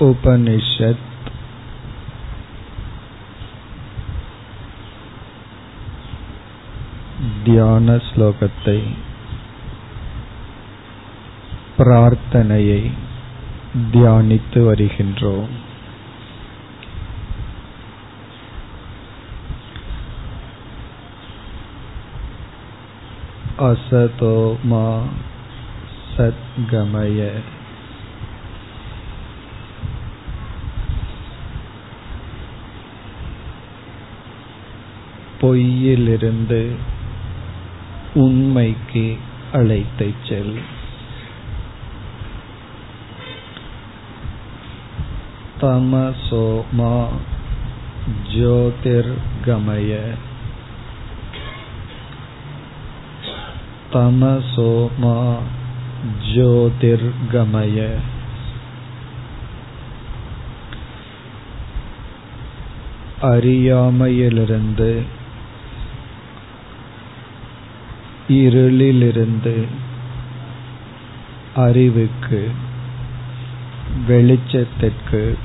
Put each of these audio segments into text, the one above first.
उपनिषत् தியான ஸ்லோகத்தை பிரார்த்தனையை தியானித்து வருகின்றோம் असतो मा सद्गमय பொய்யிலிருந்து உண்மைக்கு அழைத்துச் செல். தமசோமா ஜோதிர்கமய. தமசோமா ஜோதிர்கமய. அறியாமையிலிருந்து இருளிலிருந்து அறிவுக்கு வெளிச்சத்திற்கு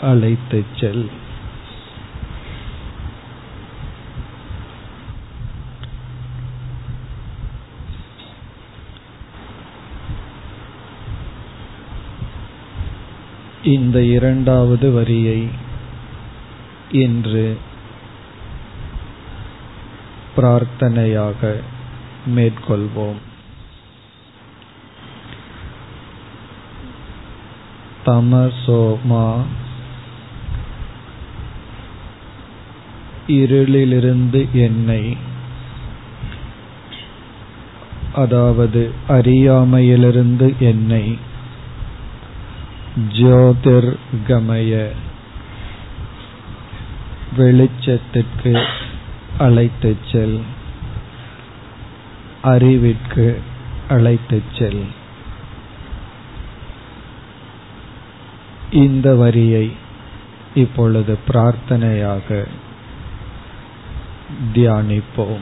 அழைத்துச் செல். இந்த இரண்டாவது வரியை இன்று பிரார்த்தனையாக மேற்கொள்வோம். தமசோமா இருளிலிருந்து என்னை அதாவது அறியாமையிலிருந்து என்னை ஜோதிர் கமய வெளிச்சத்திற்கு அழைத்துச் செல். அறிவிற்கு அழைத்துச் செல். இந்த வரியை இப்பொழுது பிரார்த்தனையாக தியானிப்போம்.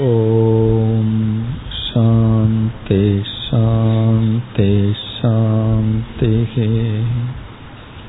o